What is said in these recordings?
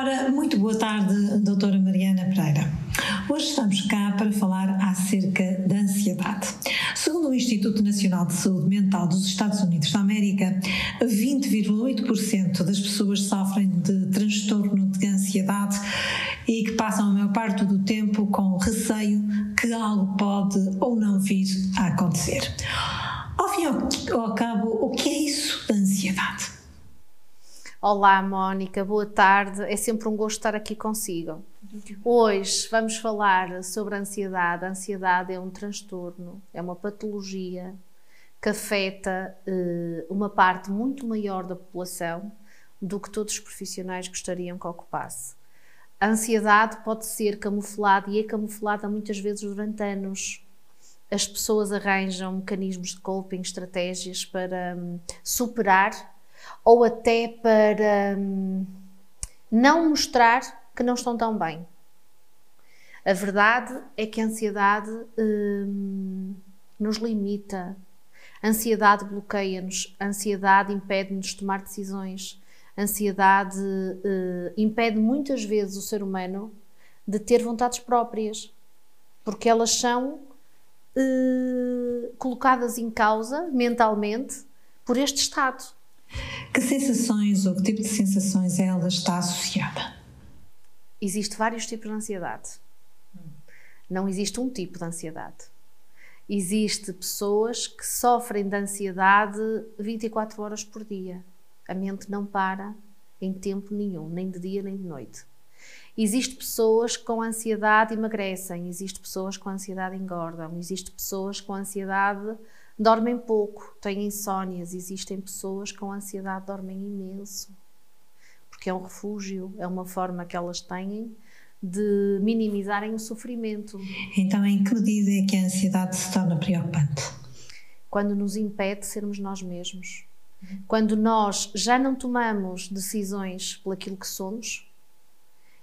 Ora, muito boa tarde, doutora Mariana Pereira. Hoje estamos cá para falar acerca da ansiedade. Segundo o Instituto Nacional de Saúde Mental dos Estados Unidos da América, 20,8% das pessoas sofrem de transtorno de ansiedade e que passam a maior parte do tempo com receio que algo pode ou não vir a acontecer. Ao fim e ao cabo, o que é isso da ansiedade? Olá, Mónica, boa tarde. É sempre um gosto estar aqui consigo. Hoje vamos falar sobre a ansiedade. A ansiedade é um transtorno, é uma patologia que afeta uh, uma parte muito maior da população do que todos os profissionais gostariam que ocupasse. A ansiedade pode ser camuflada e é camuflada muitas vezes durante anos. As pessoas arranjam mecanismos de coping, estratégias para um, superar ou até para hum, não mostrar que não estão tão bem. A verdade é que a ansiedade hum, nos limita, a ansiedade bloqueia-nos, a ansiedade impede-nos de tomar decisões, a ansiedade uh, impede muitas vezes o ser humano de ter vontades próprias, porque elas são uh, colocadas em causa mentalmente por este estado. Que sensações ou que tipo de sensações ela está associada? Existe vários tipos de ansiedade. Não existe um tipo de ansiedade. Existe pessoas que sofrem de ansiedade 24 horas por dia. A mente não para em tempo nenhum, nem de dia nem de noite. Existem pessoas que com ansiedade emagrecem, existem pessoas com ansiedade engordam, existem pessoas com ansiedade dormem pouco, têm insónias, existem pessoas com ansiedade dormem imenso, porque é um refúgio, é uma forma que elas têm de minimizarem o sofrimento. Então, em que medida é que a ansiedade se torna preocupante? Quando nos impede de sermos nós mesmos. Quando nós já não tomamos decisões pelaquilo que somos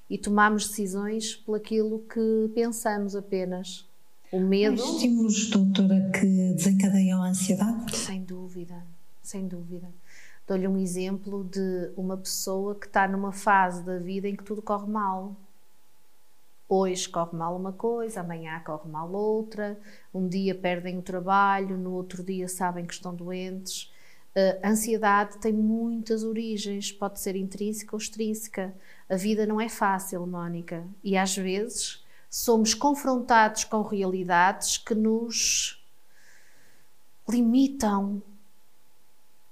e tomamos decisões pelaquilo que pensamos apenas. O medo. Há estímulos, doutora, que desencadeiam a ansiedade? Sem dúvida, sem dúvida. Dou-lhe um exemplo de uma pessoa que está numa fase da vida em que tudo corre mal. Hoje corre mal uma coisa, amanhã corre mal outra, um dia perdem o trabalho, no outro dia sabem que estão doentes. A ansiedade tem muitas origens, pode ser intrínseca ou extrínseca. A vida não é fácil, Mónica, e às vezes somos confrontados com realidades que nos limitam.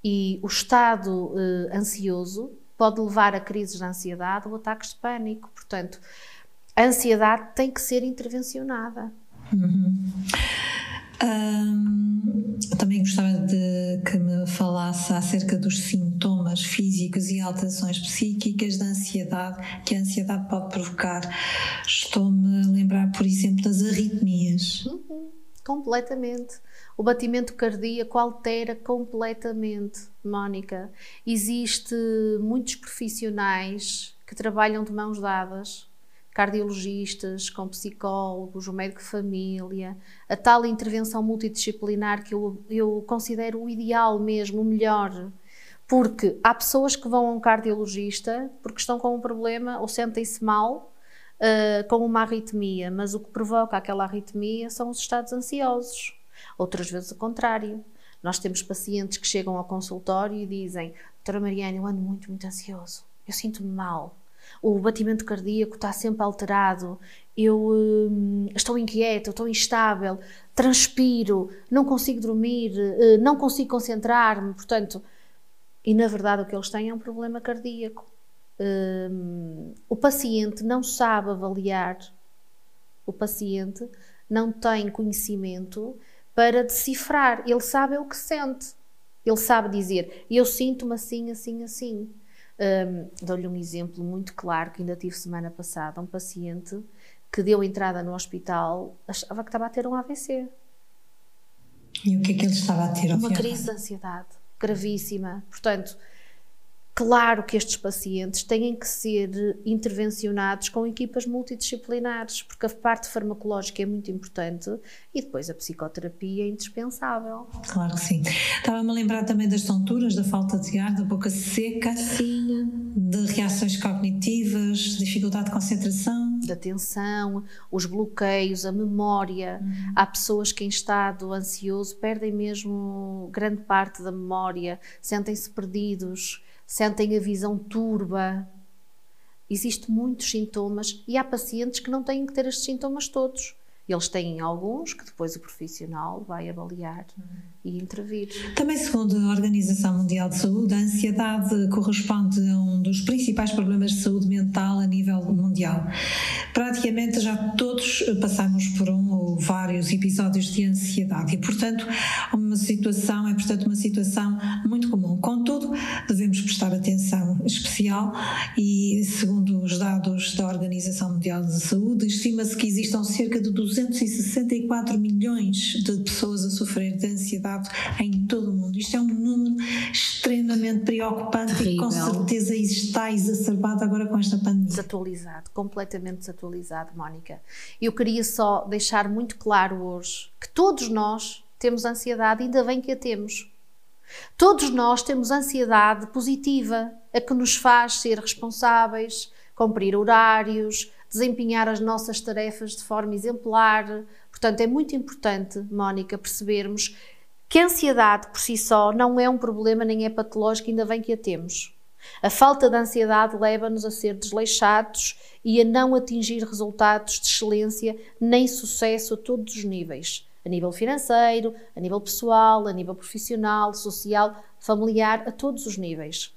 E o estado eh, ansioso pode levar a crises de ansiedade ou ataques de pânico. Portanto, a ansiedade tem que ser intervencionada. Uhum. Um, também gostava de que me falasse acerca dos sintomas físicos e alterações psíquicas da ansiedade que a ansiedade pode provocar. Estou-me a lembrar, por exemplo, das arritmias. Uhum, completamente. O batimento cardíaco altera completamente, Mónica. Existe muitos profissionais que trabalham de mãos dadas cardiologistas, com psicólogos, o médico de família, a tal intervenção multidisciplinar que eu, eu considero o ideal mesmo, o melhor. Porque há pessoas que vão a um cardiologista porque estão com um problema ou sentem-se mal uh, com uma arritmia, mas o que provoca aquela arritmia são os estados ansiosos. Outras vezes o contrário. Nós temos pacientes que chegam ao consultório e dizem: Doutora Mariana, eu ando muito, muito ansioso, eu sinto-me mal o batimento cardíaco está sempre alterado, eu hum, estou inquieto, estou instável, transpiro, não consigo dormir, uh, não consigo concentrar-me, portanto, e na verdade o que eles têm é um problema cardíaco. Um, o paciente não sabe avaliar, o paciente não tem conhecimento para decifrar, ele sabe o que sente, ele sabe dizer, eu sinto-me assim, assim, assim. Um, Dou-lhe um exemplo muito claro que ainda tive semana passada: um paciente que deu entrada no hospital achava que estava a ter um AVC. E o que é que ele estava a ter? Uma crise de ansiedade gravíssima. Portanto, Claro que estes pacientes têm que ser intervencionados com equipas multidisciplinares, porque a parte farmacológica é muito importante e depois a psicoterapia é indispensável. Claro que sim. Estava-me a lembrar também das tonturas, da falta de ar, da boca seca, sim. de reações cognitivas, dificuldade de concentração. Da atenção, os bloqueios, a memória. Uhum. Há pessoas que em estado ansioso perdem mesmo grande parte da memória, sentem-se perdidos sentem a visão turba. Existem muitos sintomas e há pacientes que não têm que ter estes sintomas todos. Eles têm alguns que depois o profissional vai avaliar e intervir. Também, segundo a Organização Mundial de Saúde, a ansiedade corresponde a um dos principais problemas de saúde mental a nível mundial. Praticamente já todos passamos por um ou vários episódios de ansiedade e, portanto, uma situação é, portanto, uma situação muito comum. E, segundo os dados da Organização Mundial de Saúde, estima-se que existam cerca de 264 milhões de pessoas a sofrer de ansiedade em todo o mundo. Isto é um número extremamente preocupante Terrível. e com certeza está exacerbado agora com esta pandemia. Desatualizado, completamente desatualizado, Mónica. Eu queria só deixar muito claro hoje que todos nós temos ansiedade, ainda bem que a temos. Todos nós temos ansiedade positiva, a que nos faz ser responsáveis, cumprir horários, desempenhar as nossas tarefas de forma exemplar. Portanto, é muito importante, Mónica, percebermos que a ansiedade por si só não é um problema nem é patológico, ainda bem que a temos. A falta de ansiedade leva-nos a ser desleixados e a não atingir resultados de excelência nem sucesso a todos os níveis. A nível financeiro, a nível pessoal, a nível profissional, social, familiar, a todos os níveis.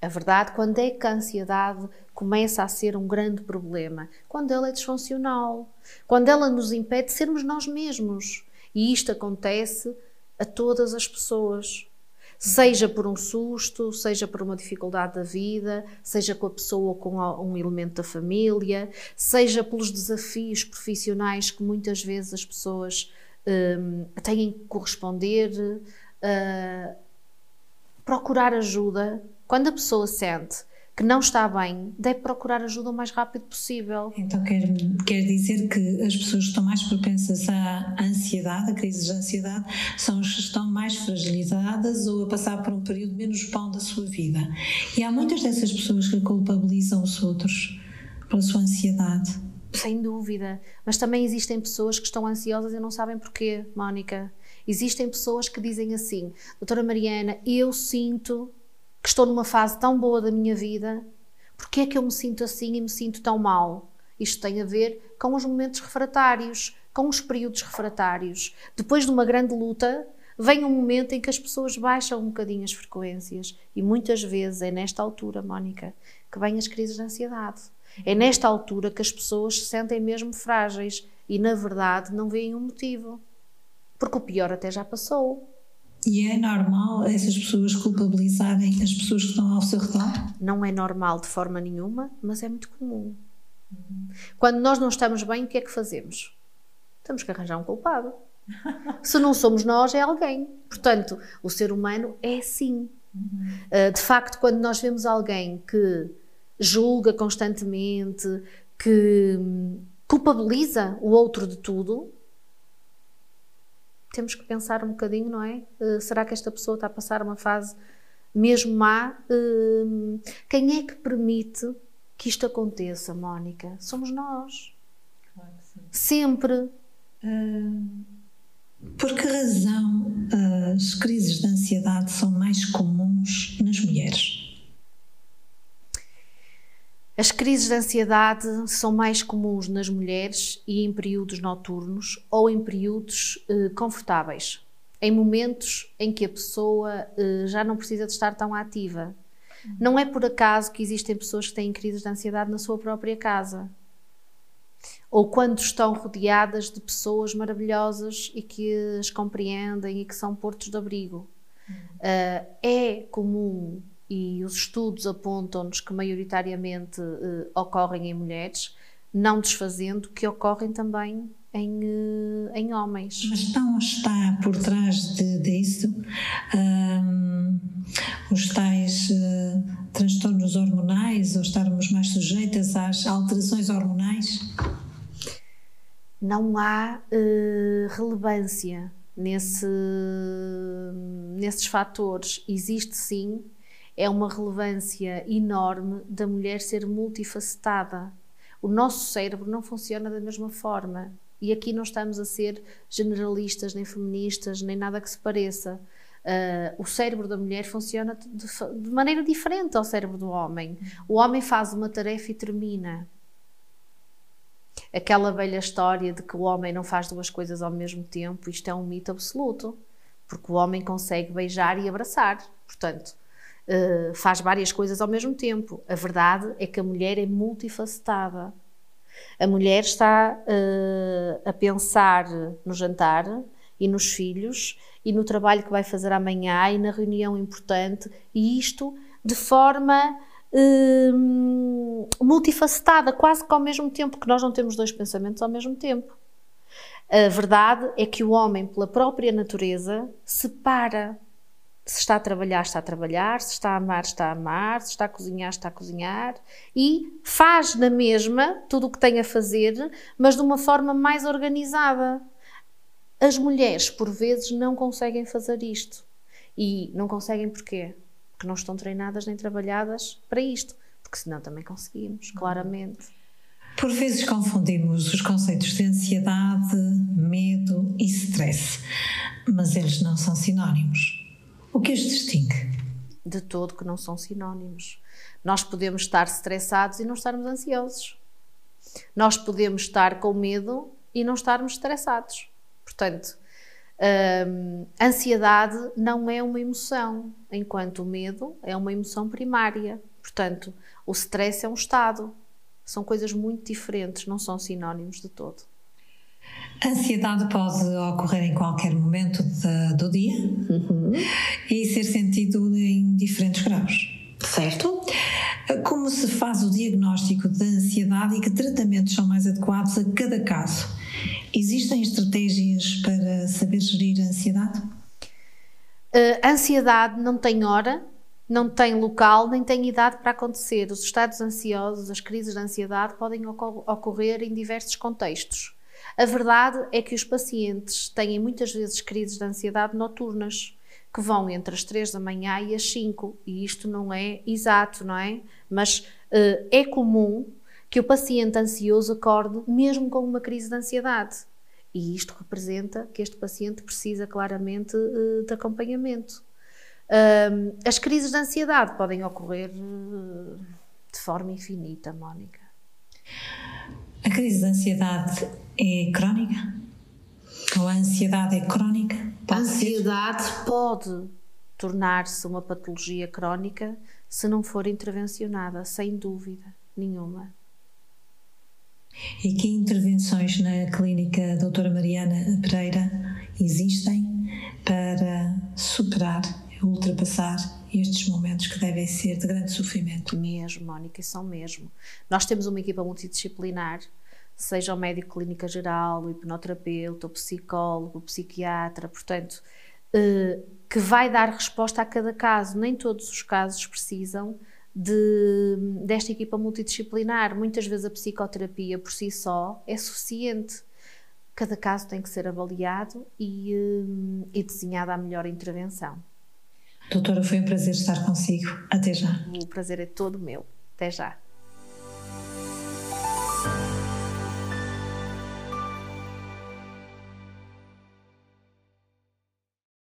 A verdade, quando é que a ansiedade começa a ser um grande problema? Quando ela é disfuncional, quando ela nos impede de sermos nós mesmos. E isto acontece a todas as pessoas. Seja por um susto, seja por uma dificuldade da vida, seja com a pessoa ou com um elemento da família, seja pelos desafios profissionais que muitas vezes as pessoas um, têm que corresponder, uh, procurar ajuda quando a pessoa sente que não está bem, deve procurar ajuda o mais rápido possível. Então quer, quer dizer que as pessoas que estão mais propensas à ansiedade, a crises de ansiedade, são as que estão mais fragilizadas ou a passar por um período menos bom da sua vida. E há muitas dessas pessoas que culpabilizam os outros pela sua ansiedade. Sem dúvida, mas também existem pessoas que estão ansiosas e não sabem porquê, Mónica. Existem pessoas que dizem assim: Doutora Mariana, eu sinto que estou numa fase tão boa da minha vida, porque é que eu me sinto assim e me sinto tão mal? Isto tem a ver com os momentos refratários, com os períodos refratários. Depois de uma grande luta, vem um momento em que as pessoas baixam um bocadinho as frequências e muitas vezes é nesta altura, Mónica, que vêm as crises de ansiedade. É nesta altura que as pessoas se sentem mesmo frágeis e, na verdade, não veem um motivo. Porque o pior até já passou. E é normal essas pessoas culpabilizarem as pessoas que estão ao seu redor? Não é normal de forma nenhuma, mas é muito comum. Quando nós não estamos bem, o que é que fazemos? Temos que arranjar um culpado. Se não somos nós, é alguém. Portanto, o ser humano é assim. Uh, de facto, quando nós vemos alguém que julga constantemente, que hum, culpabiliza o outro de tudo, temos que pensar um bocadinho, não é? Uh, será que esta pessoa está a passar uma fase mesmo má? Uh, quem é que permite que isto aconteça, Mónica? Somos nós. Claro Sempre. Uh, por que razão as crises de ansiedade são mais comuns nas mulheres? As crises de ansiedade são mais comuns nas mulheres e em períodos noturnos ou em períodos eh, confortáveis, em momentos em que a pessoa eh, já não precisa de estar tão ativa. Não é por acaso que existem pessoas que têm crises de ansiedade na sua própria casa. Ou quando estão rodeadas de pessoas maravilhosas e que as compreendem e que são portos de abrigo. Uh, é comum e os estudos apontam-nos que maioritariamente uh, ocorrem em mulheres, não desfazendo que ocorrem também em, uh, em homens. Mas não está por trás de, disso um, os tais uh, termos hormonais ou estarmos mais sujeitas às alterações hormonais? Não há uh, relevância nesse, nesses fatores. Existe sim, é uma relevância enorme da mulher ser multifacetada. O nosso cérebro não funciona da mesma forma. E aqui não estamos a ser generalistas, nem feministas, nem nada que se pareça. Uh, o cérebro da mulher funciona de, de, maneira diferente ao cérebro do homem. O homem faz uma tarefa e termina. Aquela velha história de que o homem não faz duas coisas ao mesmo tempo, isto é um mito absoluto, porque o homem consegue beijar e abraçar, portanto, uh, faz várias coisas ao mesmo tempo. A verdade é que a mulher é multifacetada. A mulher está uh, a pensar no jantar e nos filhos e no trabalho que vai fazer amanhã e na reunião importante, e isto de forma uh, multifacetada, quase que ao mesmo tempo, que nós não temos dois pensamentos ao mesmo tempo. A verdade é que o homem, pela própria natureza, separa. Se está a trabalhar, está a trabalhar, se está a amar, está a amar, se está a cozinhar, está a cozinhar e faz na mesma tudo o que tem a fazer, mas de uma forma mais organizada. As mulheres, por vezes, não conseguem fazer isto. E não conseguem porquê? que não estão treinadas nem trabalhadas para isto, porque senão também conseguimos, claramente. Por vezes confundimos os conceitos de ansiedade, medo e stress, mas eles não são sinónimos. O que os distingue? De todo que não são sinónimos. Nós podemos estar estressados e não estarmos ansiosos. Nós podemos estar com medo e não estarmos estressados. Portanto, um, ansiedade não é uma emoção, enquanto o medo é uma emoção primária. Portanto, o stress é um estado. São coisas muito diferentes, não são sinónimos de todo. A ansiedade pode ocorrer em qualquer momento de, do dia uhum. e ser sentido em diferentes graus. Certo? Como se faz o diagnóstico da ansiedade e que tratamentos são mais adequados a cada caso? Existem estratégias para saber gerir a ansiedade? Uh, a ansiedade não tem hora, não tem local, nem tem idade para acontecer. Os estados ansiosos, as crises de ansiedade podem ocorrer em diversos contextos. A verdade é que os pacientes têm muitas vezes crises de ansiedade noturnas, que vão entre as 3 da manhã e as 5, e isto não é exato, não é? Mas uh, é comum que o paciente ansioso acorde mesmo com uma crise de ansiedade. E isto representa que este paciente precisa claramente uh, de acompanhamento. Uh, as crises de ansiedade podem ocorrer uh, de forma infinita, Mónica. A crise de ansiedade é crónica? Ou a ansiedade é crónica? Pode a ansiedade ser? pode tornar-se uma patologia crónica se não for intervencionada, sem dúvida nenhuma. E que intervenções na clínica doutora Mariana Pereira existem para superar, ultrapassar estes momentos que devem ser de grande sofrimento? Mesmo, Mónica, são mesmo. Nós temos uma equipa multidisciplinar, seja o médico clínica geral, o hipnoterapeuta, o psicólogo, o psiquiatra, portanto, eh, que vai dar resposta a cada caso. Nem todos os casos precisam de, desta equipa multidisciplinar. Muitas vezes a psicoterapia por si só é suficiente. Cada caso tem que ser avaliado e, hum, e desenhada a melhor intervenção. Doutora, foi um prazer estar consigo. Até já. O prazer é todo meu. Até já.